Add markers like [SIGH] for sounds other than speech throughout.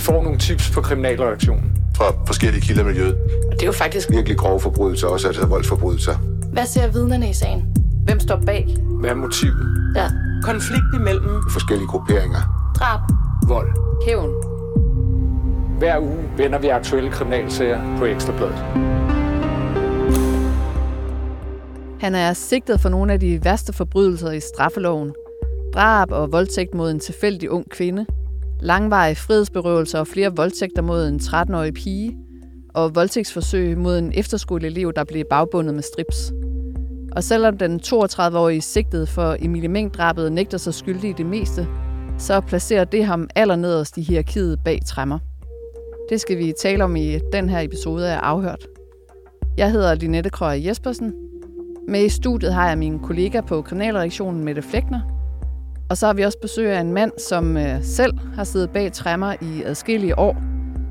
Vi får nogle tips på kriminalreaktionen. Fra forskellige kilder i miljøet. Og det er jo faktisk Virkelig grove forbrydelser, også altså voldsforbrydelser. Hvad ser vidnerne i sagen? Hvem står bag? Hvad er motivet? Ja. Konflikt imellem Forskellige grupperinger. Drab. Vold. Hævn. Hver uge vender vi aktuelle kriminalsager på Ekstrabladet. Han er sigtet for nogle af de værste forbrydelser i straffeloven. Drab og voldtægt mod en tilfældig ung kvinde. Langvarige frihedsberøvelser og flere voldtægter mod en 13-årig pige. Og voldtægtsforsøg mod en efterskoleelev, der blev bagbundet med strips. Og selvom den 32-årige sigtede for Emilie Meng-drabet nægter sig skyldig i det meste, så placerer det ham allernederst i hierarkiet bag træmmer. Det skal vi tale om i den her episode af Afhørt. Jeg hedder Linette Krøger Jespersen. Med i studiet har jeg min kollega på kriminalreaktionen Mette Flækner. Og så har vi også besøg af en mand, som øh, selv har siddet bag træmmer i adskillige år,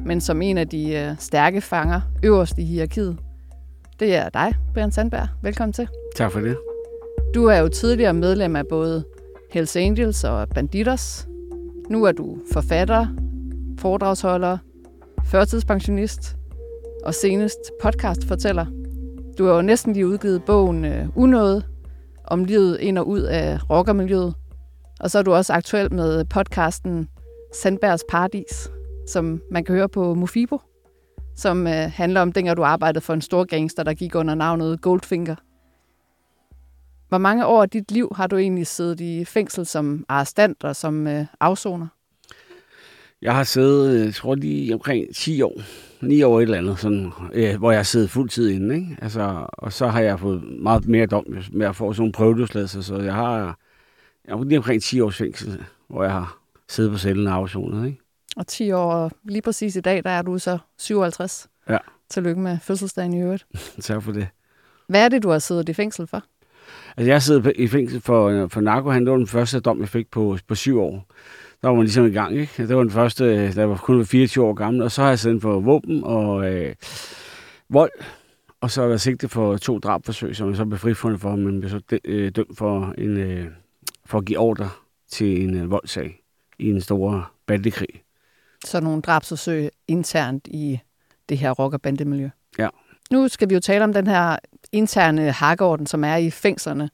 men som en af de øh, stærke fanger øverst i hierarkiet. Det er dig, Brian Sandberg. Velkommen til. Tak for det. Du er jo tidligere medlem af både Hells Angels og Banditos. Nu er du forfatter, foredragsholder, førtidspensionist og senest podcastfortæller. Du har jo næsten lige udgivet bogen øh, Unåde om livet ind og ud af rockermiljøet. Og så er du også aktuel med podcasten Sandbergs Paradis, som man kan høre på Mofibo, som øh, handler om dengang du arbejdede for en stor gangster, der gik under navnet Goldfinger. Hvor mange år af dit liv har du egentlig siddet i fængsel som arrestant og som øh, afsoner? Jeg har siddet, øh, jeg tror lige omkring 10 år, 9 år et eller andet, sådan, øh, hvor jeg har siddet fuldtid inde. Ikke? Altså, og så har jeg fået meget mere dom med at få sådan nogle prøveløsladelser, så jeg har, jeg har lige omkring 10 års fængsel, hvor jeg har siddet på cellen og afsonet. Ikke? Og 10 år, og lige præcis i dag, der er du så 57. Ja. Tillykke med fødselsdagen i øvrigt. [LAUGHS] tak for det. Hvad er det, du har siddet i fængsel for? Altså, jeg sidder i fængsel for, for narkohandel. Det var den første dom, jeg fik på, på syv år. Der var man ligesom i gang, ikke? Det var den første, da jeg var kun 24 år gammel. Og så har jeg siddet for våben og øh, vold. Og så har jeg været sigtet for to drabforsøg, som jeg så blev frifundet for, men blev så øh, dømt for, en, øh, for at give ordre til en øh, voldssag i en stor bandekrig. Så nogle drabsforsøg internt i det her rock- og bandemiljø. Ja. Nu skal vi jo tale om den her interne hakkeorden, som er i fængslerne,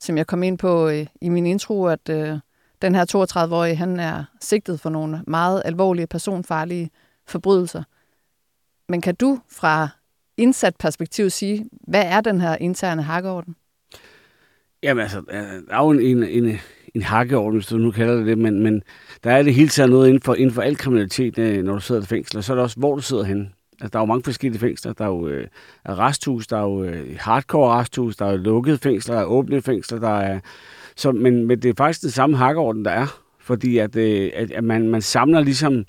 som jeg kom ind på øh, i min intro, at øh, den her 32-årige, han er sigtet for nogle meget alvorlige personfarlige forbrydelser. Men kan du fra indsat perspektiv sige, hvad er den her interne hakkeorden? Jamen altså, øh, der er jo en, en, en, en hakkeorden, hvis du nu kalder det det, men, men der er det hele taget noget inden for, inden for al kriminalitet, øh, når du sidder i fængsel, og så er det også, hvor du sidder henne. Altså, der er jo mange forskellige fængsler. Der er jo øh, arresthus, der er jo øh, hardcore arresthus, der er jo lukkede fængsler, der er åbne fængsler, der er... Så, men, men det er faktisk den samme hakkeorden, der er. Fordi at, øh, at, at man, man samler ligesom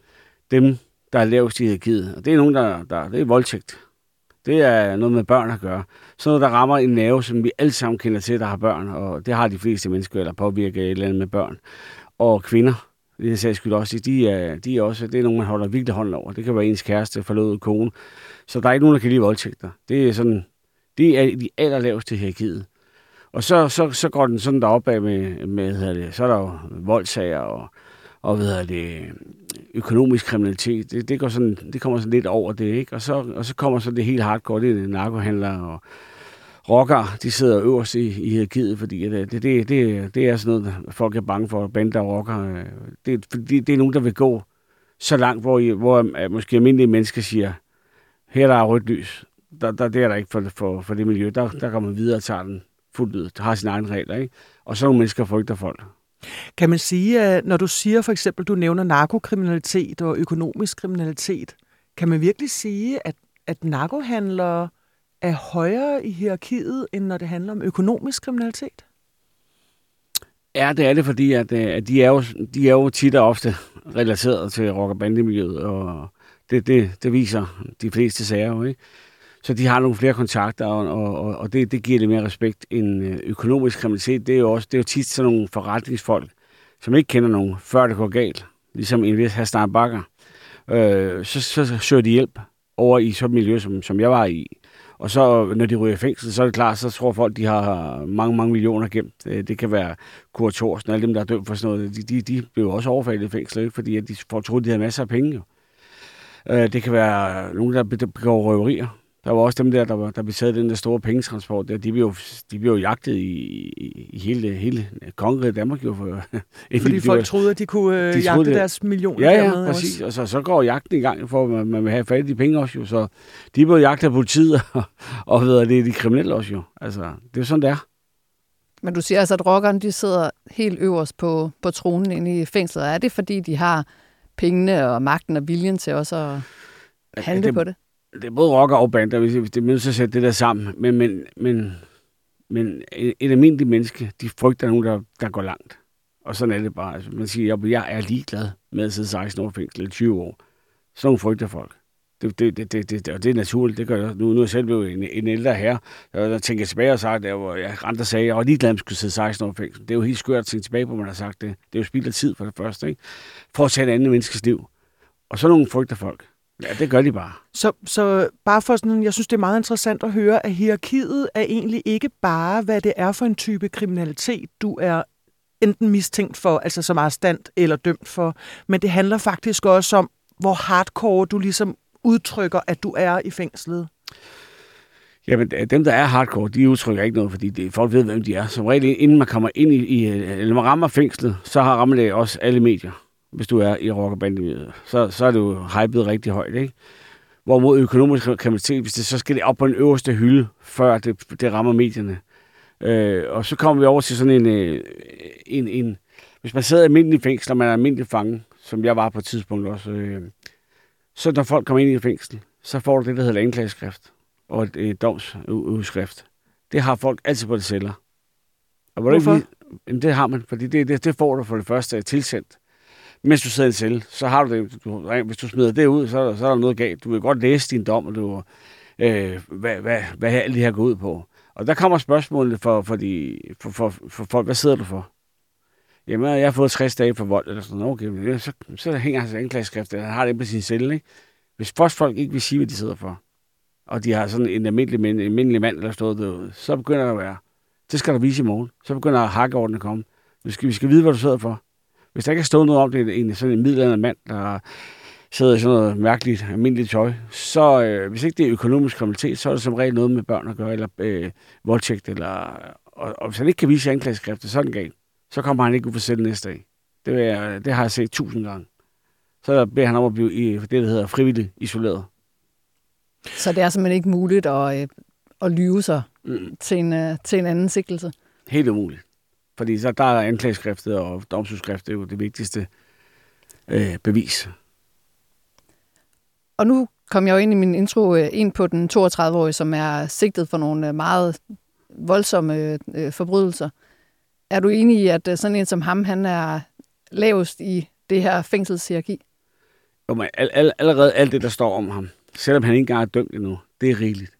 dem, der er lavest i hierarkiet. Og det er nogen, der, der det er voldtægt. Det er noget med børn at gøre. Sådan noget, der rammer en nerve, som vi alle sammen kender til, der har børn. Og det har de fleste mennesker, eller påvirker et eller andet med børn. Og kvinder, det er sags skyld også, de er, de er også, det er nogen, man holder virkelig hånden over. Det kan være ens kæreste, forlod kone. Så der er ikke nogen, der kan lide voldtægter. Det er sådan, det er de allerlaveste hierarkiet. Og så, så, så går den sådan derop af med, med hvad det, så er der jo voldsager og, og hvad det, økonomisk kriminalitet. Det, det, går sådan, det kommer sådan lidt over det, ikke? Og så, og så kommer så det helt hardcore, det er narkohandlere og rockere, de sidder øverst i, i hierarkiet, fordi øh, det, det, det, det, er sådan noget, folk er bange for, bander og rockere. Øh, det, fordi det er nogen, der vil gå så langt, hvor, hvor øh, måske almindelige mennesker siger, her der er rødt lys. Der, der, det er der ikke for, for, for det miljø. Der, der går man videre og tager den fuldt ud, har sine egne regler. Ikke? Og så nogle mennesker frygter folk. Kan man sige, at når du siger for eksempel, du nævner narkokriminalitet og økonomisk kriminalitet, kan man virkelig sige, at, at narkohandlere er højere i hierarkiet, end når det handler om økonomisk kriminalitet? Ja, det er det, fordi at, øh, at de, er jo, de er jo tit og ofte relateret til rock- og bandemiljøet, og det, det, det viser de fleste sager jo, ikke? Så de har nogle flere kontakter, og, og, og det, det giver det mere respekt end øh, økonomisk kriminalitet. Det er jo også det er jo tit sådan nogle forretningsfolk, som ikke kender nogen, før det går galt. Ligesom en vis Hassan Bakker. Øh, så, så, så søger de hjælp over i sådan et miljø, som, som jeg var i. Og så, når de ryger i fængsel, så er det klart, så tror folk, de har mange, mange millioner gemt. Øh, det kan være Kurt Thorsen og alle dem, der er dømt for sådan noget. De, de, de blev også overfaldet i fængsel, ikke? fordi at de får troet, de havde masser af penge. Jo. Øh, det kan være nogen, der begår røverier. Der var også dem der, der, var, der besad den der store pengetransport. Der, de blev jo, de blev jo jagtet i, i, i hele, hele kongeriget Danmark. Jo, for, [LAUGHS] Fordi de folk troede, at de kunne de jagte det. deres millioner Ja, ja, præcis. Og så, så går jagten i gang, for at man, man vil have fat i de penge også. Jo. Så de blev jagtet af politiet, [LAUGHS] og, og ved, det er de kriminelle også jo. Altså, det er sådan, det er. Men du siger altså, at rockerne de sidder helt øverst på, på tronen inde i fængslet. Er det, fordi de har pengene og magten og viljen til også at handle ja, det, på det? Det er både rocker og bander, hvis det er nødt til at sætte det der sammen. Men, men, men, men et almindeligt menneske, de frygter nogen, der, der går langt. Og sådan er det bare. Altså, man siger, jeg, jeg er ligeglad med at sidde 16 år fængsel eller 20 år. Sådan nogle frygter folk. Det, det, det, det, det, og det er naturligt, det gør jeg. Nu, nu er jeg selv blevet en, en ældre her, der, der tænker tilbage og sagt, der, hvor jeg andre sagde, at jeg var ligeglad, at man skulle sidde 16 år fængsel. Det er jo helt skørt at tænke tilbage på, at man har sagt det. Det er jo spild af tid for det første, ikke? For at tage et andet menneskes liv. Og så nogle frygter folk. Ja, det gør de bare. Så, så bare for sådan, jeg synes, det er meget interessant at høre, at hierarkiet er egentlig ikke bare, hvad det er for en type kriminalitet, du er enten mistænkt for, altså som arrestant eller dømt for, men det handler faktisk også om, hvor hardcore du ligesom udtrykker, at du er i fængslet. Jamen, dem, der er hardcore, de udtrykker ikke noget, fordi det, folk ved, hvem de er. Som regel, inden man kommer ind i, i eller man rammer fængslet, så har rammer det også alle medier hvis du er i rockerbandemiljøet. Så, så er jo hypet rigtig højt, ikke? Hvorimod økonomisk kriminalitet, hvis det, så skal det op på den øverste hylde, før det, det rammer medierne. Øh, og så kommer vi over til sådan en, øh, en, en hvis man sidder i almindelig fængsel, og man er almindelig fange, som jeg var på et tidspunkt også, øh, så når folk kommer ind i fængsel, så får du det, der hedder anklageskrift og et, et domsudskrift. Det har folk altid på det celler. Og Hvorfor? Ikke, jamen, det har man, fordi det, det, det får du for det første tilsendt mens du sidder i en celle, så har du det. Du, hvis du smider det ud, så, så er der noget galt. Du vil godt læse din dom, og du, øh, hvad, hvad, hvad alt det her går ud på. Og der kommer spørgsmålet for, for, de, for, for, for folk, hvad sidder du for? Jamen, jeg har fået 60 dage for vold, eller sådan noget. Okay, så, så hænger hans anklageskrift, eller han har det på sin celle, ikke? Hvis først folk ikke vil sige, hvad de sidder for, og de har sådan en almindelig, en almindelig mand, der står derude, så begynder der at være, det skal der vise i morgen. Så begynder hakkeordene at komme. Vi skal, vi skal vide, hvad du sidder for. Hvis der ikke er stået noget om det, en sådan en middelalderende mand, der sidder i sådan noget mærkeligt, almindeligt tøj, så øh, hvis ikke det er økonomisk kriminalitet, så er det som regel noget med børn at gøre, eller øh, voldtægt, eller, og, og hvis han ikke kan vise anklageskriftet, så er den galt. Så kommer han ikke ud for selv næste dag. Det, vil jeg, det har jeg set tusind gange. Så beder han om at blive i det, der hedder frivilligt isoleret. Så det er simpelthen ikke muligt at, øh, at lyve sig mm. til, en, øh, til en anden sigtelse? Helt umuligt. Fordi så der er anklageskriftet og domsudskriftet jo det vigtigste øh, bevis. Og nu kom jeg jo ind i min intro øh, ind på den 32-årige, som er sigtet for nogle øh, meget voldsomme øh, forbrydelser. Er du enig i, at øh, sådan en som ham, han er lavest i det her fængselshierarki? Jo, men all, all, allerede alt det, der står om ham, selvom han ikke engang er dømt endnu, det er rigeligt.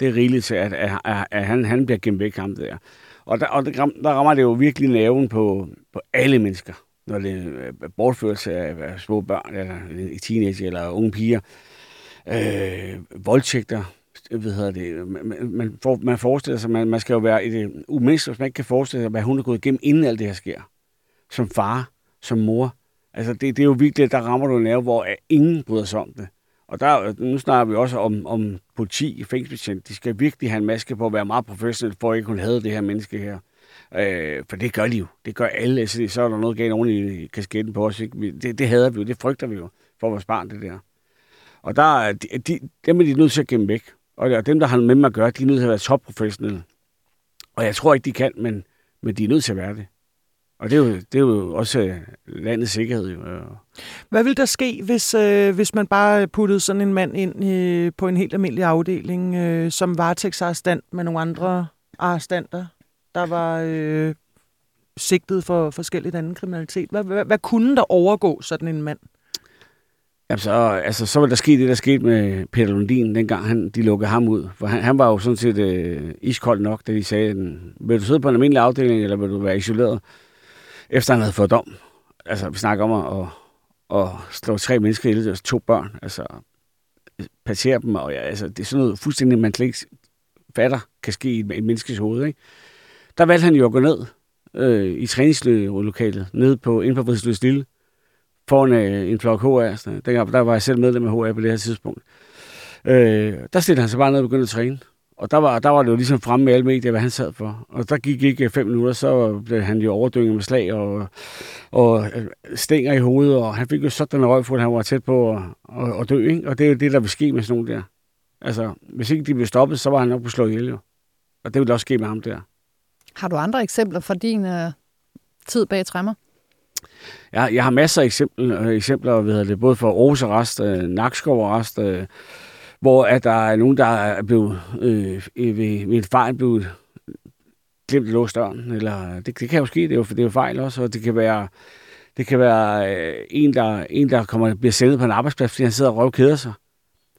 Det er rigeligt til, at, at, at, at han, han bliver gemt væk ham der. Og, der, og der, der rammer det jo virkelig næven på, på alle mennesker, når det er bortførelse af små børn, eller øh, teenager eller unge piger. Øh, voldtægter, hvad hedder det, man, man, for, man forestiller sig, man, man skal jo være et umenneskeligt, hvis man ikke kan forestille sig, hvad hun er gået igennem, inden alt det her sker. Som far, som mor. Altså, det, det er jo virkelig, der rammer du en nerve, hvor øh, ingen bryder sig om det. Og der, nu snakker vi også om, om politi, fængselsbetjent. De skal virkelig have en maske på at være meget professionelle, for at ikke kunne have det her menneske her. Øh, for det gør de jo. Det gør alle. Så, så er der noget galt oven i kasketten på os. Ikke? Det, det hader vi jo. Det frygter vi jo for vores barn, det der. Og der, de, de, dem er de nødt til at gemme væk. Og dem, der har med mig at gøre, de er nødt til at være topprofessionelle. Og jeg tror ikke, de kan, men, men de er nødt til at være det. Og det er jo, det er jo også øh, landets sikkerhed. Jo. Hvad vil der ske, hvis, øh, hvis man bare puttede sådan en mand ind øh, på en helt almindelig afdeling, øh, som varetægtsarrestant med nogle andre arrestanter, der var øh, sigtet for forskelligt anden kriminalitet? Hvad, hvad, hvad kunne der overgå sådan en mand? Jamen så, altså, så var der ske det, der skete med Peter Lundin, dengang han, de lukkede ham ud. For han, han var jo sådan set øh, iskold nok, da de sagde, vil du sidde på en almindelig afdeling, eller vil du være isoleret? Efter han havde fået dom. Altså, vi snakker om at, at, at slå tre mennesker ihjel, og to børn, altså passere dem, og ja, altså, det er sådan noget fuldstændig, man slet ikke fatter, kan ske i et menneskes hoved, ikke? Der valgte han jo at gå ned øh, i træningslokalet, ned på, inden Vridsløs Lille, foran øh, en flok HR. sådan. Dengang, der var jeg selv medlem af HR på det her tidspunkt. Øh, der stillede han sig bare ned og begyndte at træne. Og der var, der var det jo ligesom fremme med alle medier, hvad han sad for. Og der gik ikke fem minutter, så blev han jo overdynget med slag og, og øh, stænger i hovedet, og han fik jo sådan en røg, for at han var tæt på at, at, at dø. Ikke? Og det er jo det, der vil ske med sådan nogle der. Altså, hvis ikke de blev stoppet, så var han nok på slået ihjel jo. Og det ville også ske med ham der. Har du andre eksempler fra din øh, tid bag træmmer? Jeg, jeg har masser af eksempler, øh, eksempler ved det, både fra Aarhus Arrest, øh, Nakskov Arrest, øh, hvor at der er nogen, der er blevet øh, ved, ved en fejl blevet glemt at låse døren. Eller, det, det kan jo ske, det er jo, det er jo fejl også, og det kan være, det kan være øh, en, der, en, der kommer, bliver sendt på en arbejdsplads, fordi han sidder og røvkeder sig.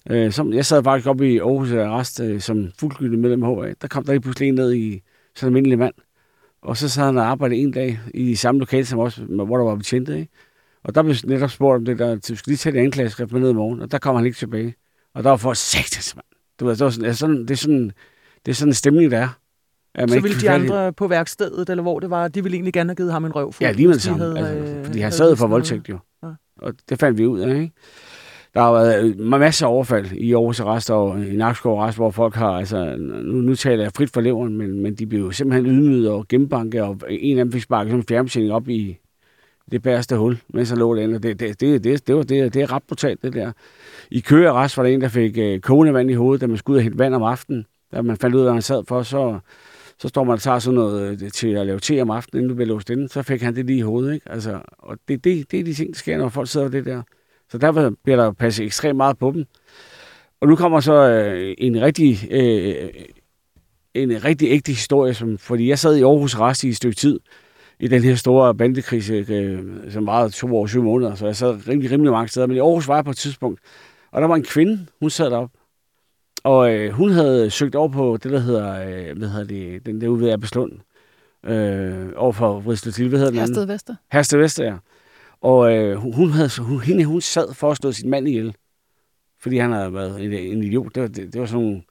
Øh, som, jeg sad faktisk oppe i Aarhus Arrest øh, som fuldgyldig medlem af HA. Der kom der lige pludselig en ned i sådan en almindelig mand. Og så sad han og arbejdede en dag i samme lokale som også, hvor der var betjente. Ikke? Og der blev netop spurgt om det der, du skal lige tage det anklageskrift med ned i morgen, og der kommer han ikke tilbage. Og der var for satans, mand. Du ved, det, var sådan, altså sådan, det, er sådan, det er sådan en stemning, der er. At så ville de andre på værkstedet, eller hvor det var, de ville egentlig gerne have givet ham en røv. Ja, lige med det samme. Havde, altså, fordi han sad for voldtægt jo. Ja. Og det fandt vi ud af, ikke? Der har været masser af overfald i Aarhus Arrest og i Nakskov Arrest, hvor folk har, altså, nu, nu taler jeg frit for leveren, men, men de blev jo simpelthen ydmyget og gennembanket, og en af dem fik sparket sådan en fjernbetjening op i det bæreste hul, mens han lå derinde. Det, det, det, det, det, var, det, det er ret brutalt, det der. I Køge Arrest var der en, der fik øh, kogende vand i hovedet, da man skulle ud og hente vand om aftenen. Da man fandt ud af, han sad for, så, så står man og tager sådan noget øh, til at lave te om aftenen, inden du bliver låst inde. Så fik han det lige i hovedet, ikke? Altså, og det, det, det er de ting, der sker, når folk sidder det der. Så derfor bliver der passet ekstremt meget på dem. Og nu kommer så øh, en rigtig... Øh, øh, en rigtig ægte historie, som, fordi jeg sad i Aarhus Rest i et stykke tid, i den her store bandekrise, øh, som varede to år syv måneder, så jeg sad rimelig, rimelig mange steder. Men i Aarhus var jeg på et tidspunkt, og der var en kvinde, hun sad deroppe, og øh, hun havde søgt over på det, der hedder, øh, hvad hedder det, den der ude ved Abbeslund, øh, over for Vridsted hvad hedder den Hersted Vester. Hersted Vester, ja. Og øh, hun, havde, hun, hende, hun sad for at slå sin mand ihjel, fordi han havde været en, en idiot. Det var, det, det var sådan nogle,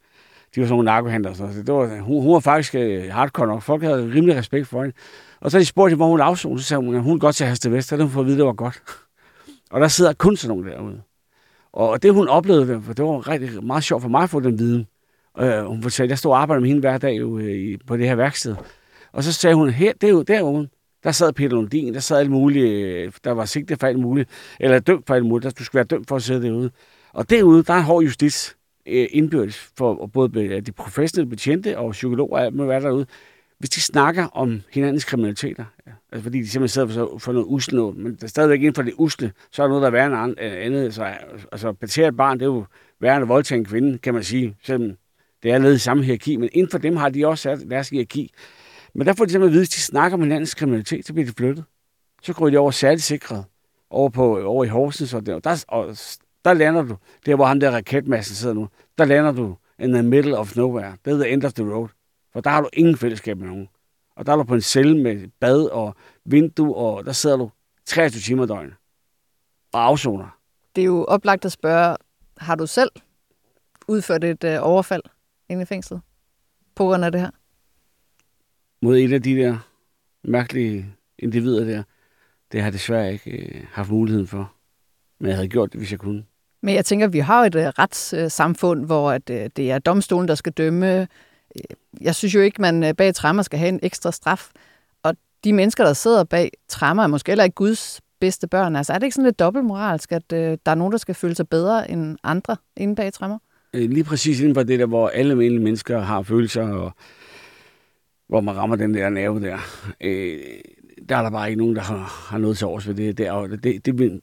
de var sådan nogle narkohandler. Så det var, hun, hun var faktisk øh, hardcore nok. Folk havde rimelig respekt for hende. Og så de spurgte, hvor hun afsone, så sagde hun, at hun godt til Hersted Vester. Det hun fået at vide, det var godt. [LAUGHS] og der sidder kun sådan nogle derude. Og det hun oplevede, for det var rigtig meget sjovt for mig at få den viden. Øh, hun fortalte, jeg stod og arbejdede med hende hver dag jo, øh, på det her værksted. Og så sagde hun, her, det er jo derude, der sad Peter Lundin, der sad alt muligt, øh, der var sigtet for alt muligt, eller dømt for alt muligt, der du skulle være dømt for at sidde derude. Og derude, der er en hård justits øh, indbyrdes for både de professionelle betjente og psykologer, alt må hvad derude, hvis de snakker om hinandens kriminaliteter. Ja. Altså fordi de simpelthen sidder for, for noget usle noget, men der er stadigvæk inden for det usle, så er der noget, der er værre end øh, andet. Så, altså, partere et barn, det er jo værre end voldtage en kvinde, kan man sige, selvom det er nede i samme hierarki, men inden for dem har de også sat deres hierarki. Men der får de simpelthen at vide, at de snakker om hinandens kriminalitet, så bliver de flyttet. Så går de over særligt sikret, over, på, over i Horsens, og der, der, og der lander du, der hvor ham der raketmassen sidder nu, der lander du in the middle of nowhere. Det hedder end of the road. For der har du ingen fællesskab med nogen. Og der er du på en celle med bad og vindue, og der sidder du 23 timer døgn og afsoner. Det er jo oplagt at spørge, har du selv udført et øh, overfald inde i fængslet på grund af det her? Mod en af de der mærkelige individer der, det har jeg desværre ikke øh, haft muligheden for. Men jeg havde gjort det, hvis jeg kunne. Men jeg tænker, vi har jo et øh, retssamfund, hvor at, øh, det er domstolen, der skal dømme Øh, jeg synes jo ikke, man øh, bag trammer skal have en ekstra straf. Og de mennesker, der sidder bag trammer, er måske heller ikke Guds bedste børn. Altså er det ikke sådan lidt dobbeltmoralsk, at øh, der er nogen, der skal føle sig bedre end andre inde bag trammer? Øh, lige præcis inden for det der, hvor alle almindelige mennesker har følelser, og hvor man rammer den der nerve der. Øh, der er der bare ikke nogen, der har, har noget til års ved det. det, det, det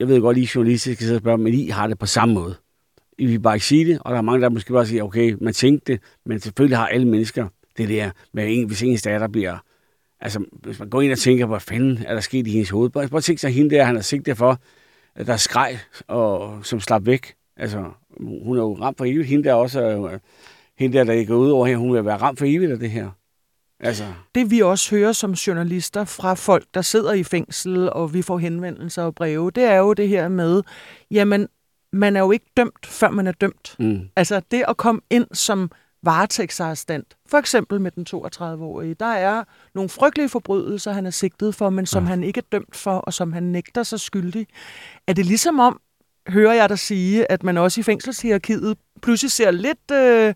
jeg ved godt, at I journalister skal sidde og spørge, men I har det på samme måde. I vil bare ikke sige det, og der er mange, der måske bare siger, okay, man tænkte det, men selvfølgelig har alle mennesker det der med, en, hvis ens datter bliver... Altså, hvis man går ind og tænker, hvad fanden er der sket i hendes hoved? Bare, bare tænk sig hende der, han har sigtet for, at der er skreg, og, som slap væk. Altså, hun er jo ramt for evigt. Hende der også, hende der, der går ud over her, hun vil være ramt for evigt af det her. Altså. Det vi også hører som journalister fra folk, der sidder i fængsel, og vi får henvendelser og breve, det er jo det her med, jamen man er jo ikke dømt, før man er dømt. Mm. Altså det at komme ind som varetægtsarrestant. For eksempel med den 32-årige. Der er nogle frygtelige forbrydelser, han er sigtet for, men som ja. han ikke er dømt for, og som han nægter sig skyldig. Er det ligesom om, hører jeg dig sige, at man også i fængselshierarkiet pludselig ser lidt, øh,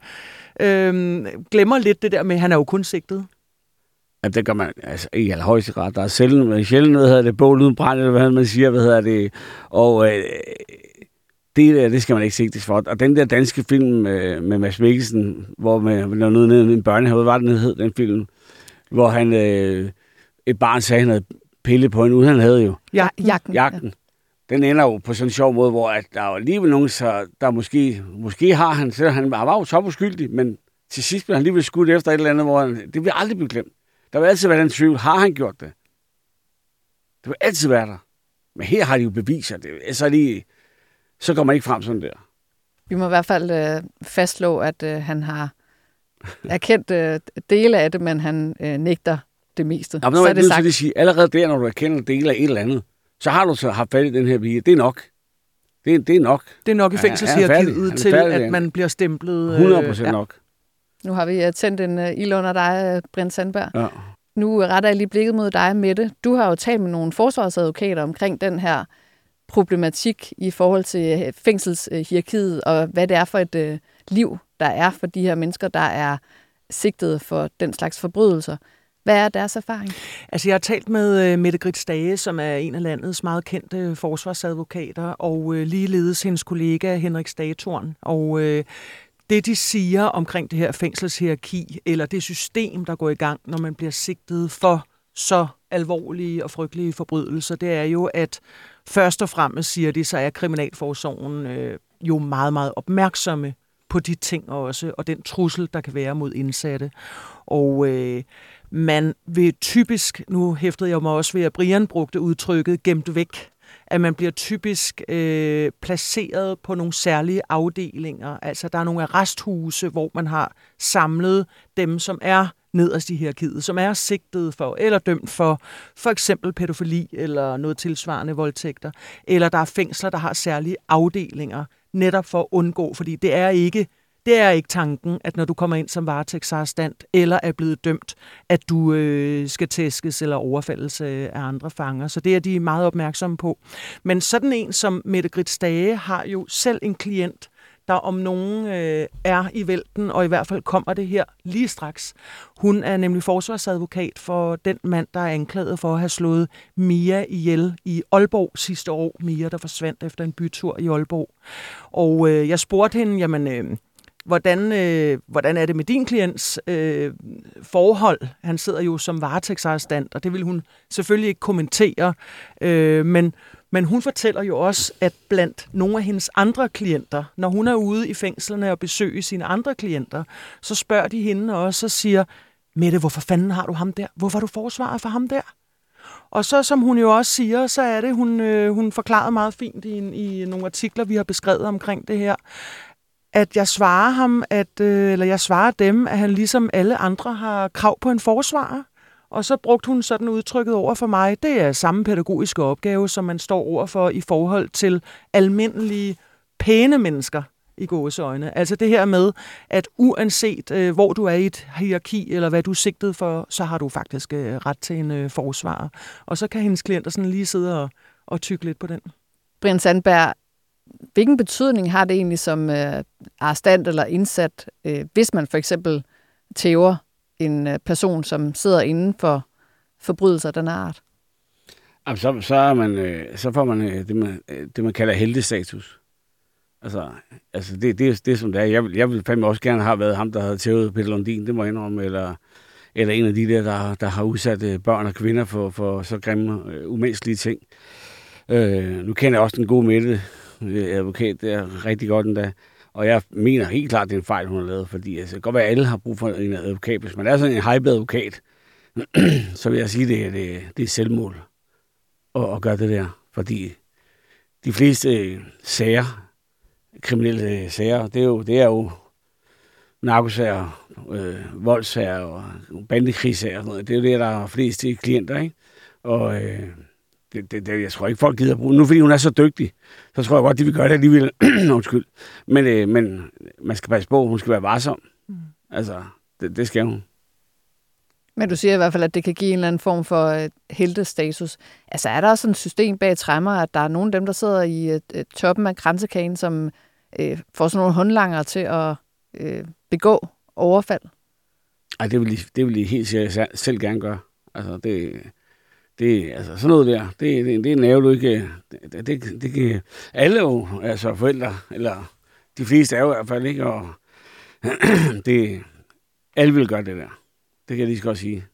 øh, glemmer lidt det der med, at han er jo kun sigtet? Ja, det gør man altså, i allerhøjeste grad. Der er sjældent, sjældent hvad hedder det, bål uden brand, eller hvad man siger, hvad hedder det. Og øh, det, det skal man ikke sigtes for. Og den der danske film øh, med Mads Mikkelsen, hvor man nede nede i en børnehave, var det hed, den film, hvor han, øh, et barn sagde, han havde pillet på en uden han havde jo. Ja, jagten. Jagten. Den ender jo på sådan en sjov måde, hvor at der er alligevel nogen, så der måske, måske har han, så han var jo så uskyldig, men til sidst blev han alligevel skudt efter et eller andet, hvor han, det vil aldrig blive glemt. Der vil altid være den tvivl, har han gjort det? Det vil altid være der. Men her har de jo beviser. Det, så, er de, så går man ikke frem sådan der. Vi må i hvert fald øh, fastslå, at øh, han har erkendt øh, dele af det, men han øh, nægter det meste. Ja, men så er det sagt... Til at sige, allerede der, når du erkender dele af et eller andet, så har du så haft fat i den her vige. Det er nok. Det er, det er nok. Det er nok i fængselshierarkiet ja, til, at man bliver stemplet. 100 procent øh, ja. nok. Nu har vi uh, tændt en uh, ild under dig, Brent Sandberg. Ja. Nu retter jeg lige blikket mod dig, Mette. Du har jo talt med nogle forsvarsadvokater omkring den her problematik i forhold til øh, fængselshierarkiet, og hvad det er for et øh, liv, der er for de her mennesker, der er sigtet for den slags forbrydelser. Hvad er deres erfaring? Altså, jeg har talt med uh, Mette Grits Dage, som er en af landets meget kendte forsvarsadvokater, og uh, ligeledes hendes kollega Henrik Stagetorn. Og uh, det, de siger omkring det her fængselshierarki, eller det system, der går i gang, når man bliver sigtet for så alvorlige og frygtelige forbrydelser, det er jo, at først og fremmest, siger de, så er Kriminalforsorgen øh, jo meget, meget opmærksomme på de ting også, og den trussel, der kan være mod indsatte. Og øh, man vil typisk, nu hæftede jeg mig også ved, at Brian brugte udtrykket gemt væk, at man bliver typisk øh, placeret på nogle særlige afdelinger. Altså der er nogle arresthuse, hvor man har samlet dem, som er nederst i hierarkiet, som er sigtet for eller dømt for for eksempel pædofili eller noget tilsvarende voldtægter. Eller der er fængsler, der har særlige afdelinger, netop for at undgå, fordi det er ikke det er ikke tanken, at når du kommer ind som varetægtsarrestant eller er blevet dømt, at du øh, skal tæskes eller overfaldes øh, af andre fanger. Så det er de meget opmærksomme på. Men sådan en som Mette Grits Stage har jo selv en klient, der om nogen øh, er i vælten, og i hvert fald kommer det her lige straks. Hun er nemlig forsvarsadvokat for den mand, der er anklaget for at have slået Mia ihjel i Aalborg sidste år. Mia, der forsvandt efter en bytur i Aalborg. Og øh, jeg spurgte hende, jamen, øh, Hvordan, øh, hvordan er det med din klients øh, forhold? Han sidder jo som varetægtsarrestant, og det vil hun selvfølgelig ikke kommentere. Øh, men, men hun fortæller jo også, at blandt nogle af hendes andre klienter, når hun er ude i fængslerne og besøger sine andre klienter, så spørger de hende også og siger, Mette, hvorfor fanden har du ham der? Hvorfor er du forsvaret for ham der? Og så, som hun jo også siger, så er det, hun, øh, hun forklarede meget fint i, i nogle artikler, vi har beskrevet omkring det her, at jeg svarer ham, at, øh, eller jeg svarer dem, at han ligesom alle andre har krav på en forsvarer. Og så brugte hun sådan udtrykket over for mig, det er samme pædagogiske opgave, som man står over for i forhold til almindelige pæne mennesker i gode øjne. Altså det her med, at uanset øh, hvor du er i et hierarki, eller hvad du er sigtet for, så har du faktisk øh, ret til en øh, forsvarer. Og så kan hendes klienter sådan lige sidde og, og tykke lidt på den. Brian Sandberg, hvilken betydning har det egentlig som øh, arrestant eller indsat, øh, hvis man for eksempel tæver en øh, person, som sidder inden for forbrydelser af den art? Jamen, så, så, er man, øh, så får man øh, det, man, det, man kalder heldestatus. Altså, altså det, det, er, det er som det er. Jeg, jeg ville fandme også gerne have været ham, der havde tævet Peter Lundin, det må jeg indrømme, eller, eller en af de der, der, der har udsat børn og kvinder for, for så grimme, umenneskelige ting. Øh, nu kender jeg også den gode Mette, advokat, det er rigtig godt endda. Og jeg mener helt klart, det er en fejl, hun har lavet, fordi altså, det kan godt være, at alle har brug for en advokat. Hvis man er sådan en hype advokat, [CLEARS THROAT] så vil jeg sige, at det, det, det er selvmål at, at gøre det der. Fordi de fleste øh, sager, kriminelle øh, sager, det er jo, det er jo narkosager, øh, voldssager og bandekrigssager. Det er jo det, der er flest klienter, ikke? Og øh, det, det, det, jeg tror ikke, folk gider bruge Nu fordi hun er så dygtig, så tror jeg godt, de vil gøre det alligevel. [CLEARS THROAT] Undskyld. Men, øh, men man skal passe på, hun skal være varsom. Mm. Altså, det, det skal hun. Men du siger i hvert fald, at det kan give en eller anden form for øh, heltestatus. Altså er der også sådan et system bag træmmer, at der er nogle af dem, der sidder i øh, øh toppen af kransekagen, som øh, får sådan nogle håndlanger til at øh, begå overfald? Ej, det vil, de, det vil de helt sikkert selv gerne gøre. Altså, det, det, altså sådan noget der, det, det, det er en nerve, du ikke... Det, det, det kan alle jo, altså forældre, eller de fleste er jo i hvert fald ikke, og [CLEARS THROAT] det, alle vil gøre det der. Det kan jeg lige så godt sige.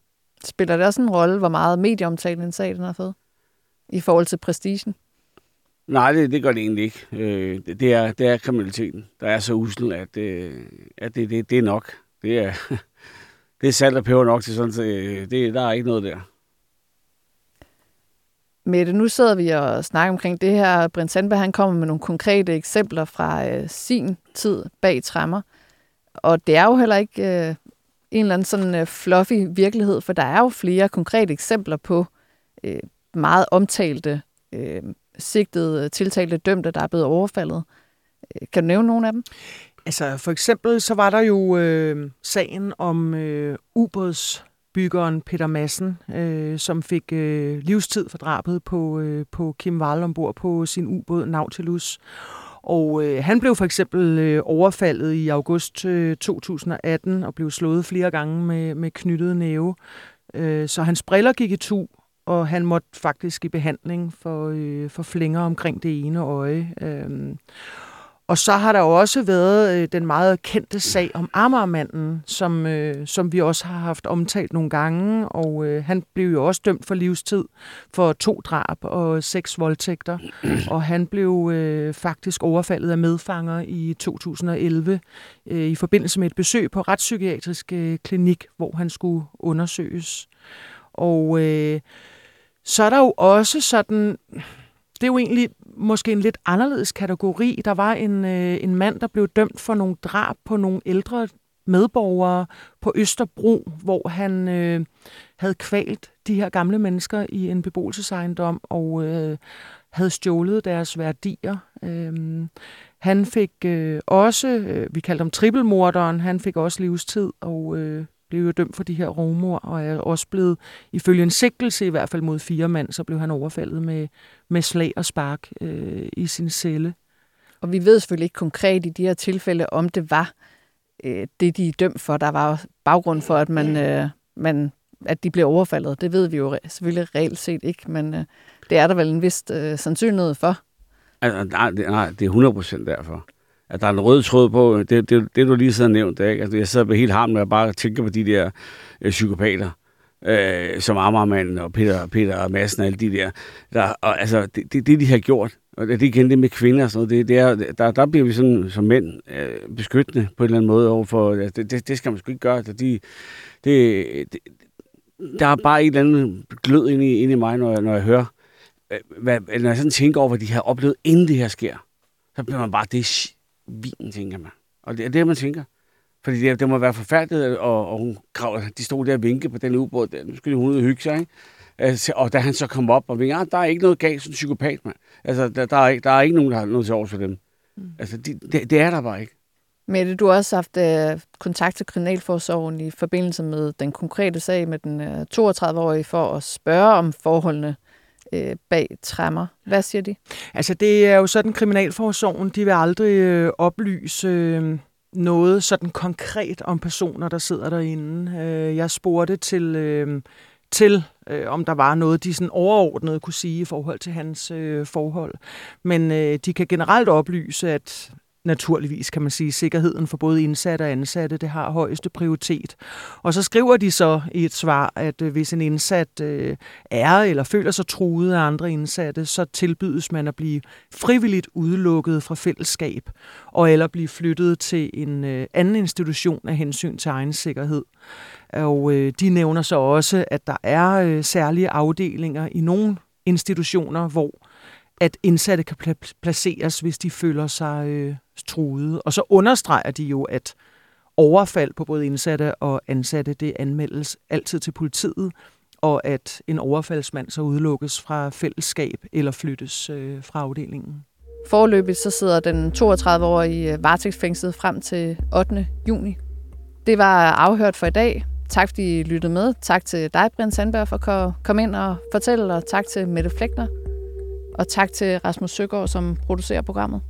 Spiller det også en rolle, hvor meget medieomtale en sag den har fået? I forhold til prestigen? Nej, det, det gør det egentlig ikke. Øh, det, det, er, det er kriminaliteten, der er så usel, at, øh, at det, det, det er nok. Det er, [LAUGHS] det er salt og peber nok til sådan, så øh, det, der er ikke noget der. Mette, nu sidder vi og snakker omkring det her. Brent Sandberg, han kommer med nogle konkrete eksempler fra øh, sin tid bag træmmer. Og det er jo heller ikke øh, en eller anden sådan øh, fluffy virkelighed, for der er jo flere konkrete eksempler på øh, meget omtalte, øh, sigtede, tiltalte dømte, der er blevet overfaldet. Øh, kan du nævne nogle af dem? Altså for eksempel så var der jo øh, sagen om øh, byggeren Peter Madsen, øh, som fik øh, livstid for drabet på, øh, på Kim Wall ombord på sin ubåd Nautilus. Og øh, han blev for eksempel øh, overfaldet i august øh, 2018 og blev slået flere gange med, med knyttet næve. Øh, så hans briller gik i tu, og han måtte faktisk i behandling for, øh, for flænger omkring det ene øje. Øh, og så har der jo også været øh, den meget kendte sag om Amagermanden, som, øh, som vi også har haft omtalt nogle gange, og øh, han blev jo også dømt for livstid for to drab og seks voldtægter, og han blev øh, faktisk overfaldet af medfanger i 2011 øh, i forbindelse med et besøg på retspsykiatrisk øh, klinik, hvor han skulle undersøges. Og øh, så er der jo også sådan det er jo egentlig måske en lidt anderledes kategori. Der var en, øh, en mand, der blev dømt for nogle drab på nogle ældre medborgere på Østerbro, hvor han øh, havde kvalt de her gamle mennesker i en beboelsesejendom og øh, havde stjålet deres værdier. Øh, han fik øh, også, øh, vi kaldte ham trippelmorderen, han fik også livstid og øh, blev jo dømt for de her romor, og er også blevet, ifølge en sigtelse i hvert fald mod fire mand, så blev han overfaldet med, med slag og spark øh, i sin celle. Og vi ved selvfølgelig ikke konkret i de her tilfælde, om det var øh, det, de er dømt for. Der var baggrund for, at man, øh, man at de blev overfaldet. Det ved vi jo selvfølgelig reelt set ikke, men øh, det er der vel en vis øh, sandsynlighed for. Altså, nej, det, nej, det er 100 procent derfor at der er en rød tråd på, det, det, det du lige så nævnt, ikke? Altså, jeg sidder helt harm, når jeg bare tænker på de der øh, psykopater, øh, som Amarmanden og Peter, Peter Madsen og alle de der. der og, altså, det, det, det, de har gjort, og det er igen det med kvinder og sådan noget, det, det er, der, der bliver vi sådan, som mænd øh, beskyttende på en eller anden måde overfor, altså, det, det, det skal man sgu ikke gøre. det, de, det, det, der er bare et eller andet glød ind i, inde i mig, når jeg, når jeg hører, øh, hvad, når jeg sådan tænker over, hvad de har oplevet, inden det her sker, så bliver man bare, det vin, tænker man. Og det er det, man tænker. Fordi det, det må være forfærdeligt, og, og hun kravler, de stod der og vinkede på den ubåd, der. nu skulle hun ud og hygge sig, ikke? Altså, og da han så kom op og vinkede, ah, der er ikke noget galt som psykopat, mand. Altså, der, der, er, ikke, der er ikke nogen, der har noget til overs for dem. Mm. Altså, de, det, det er der bare ikke. Mette, du har også haft uh, kontakt til Kriminalforsorgen i forbindelse med den konkrete sag med den øh, 32-årige for at spørge om forholdene øh, bag træmmer. Hvad siger de? Altså det er jo sådan, Kriminalforsorgen, de vil aldrig øh, oplyse øh, noget sådan konkret om personer, der sidder derinde. Øh, jeg spurgte til, øh, til øh, om der var noget, de sådan overordnet kunne sige i forhold til hans øh, forhold. Men øh, de kan generelt oplyse, at naturligvis, kan man sige, sikkerheden for både indsatte og ansatte, det har højeste prioritet. Og så skriver de så i et svar, at øh, hvis en indsat øh, er eller føler sig truet af andre indsatte, så tilbydes man at blive frivilligt udelukket fra fællesskab, og eller blive flyttet til en øh, anden institution af hensyn til egen sikkerhed. Og øh, de nævner så også, at der er øh, særlige afdelinger i nogle institutioner, hvor at indsatte kan placeres, hvis de føler sig øh, truede. Og så understreger de jo, at overfald på både indsatte og ansatte, det anmeldes altid til politiet, og at en overfaldsmand så udelukkes fra fællesskab eller flyttes øh, fra afdelingen. Forløbigt så sidder den 32-årige øh, varetægtsfængslet frem til 8. juni. Det var afhørt for i dag. Tak fordi I lyttede med. Tak til dig, Brian Sandberg, for at komme ind og fortælle, og tak til Mette Flækner. Og tak til Rasmus Søgaard, som producerer programmet.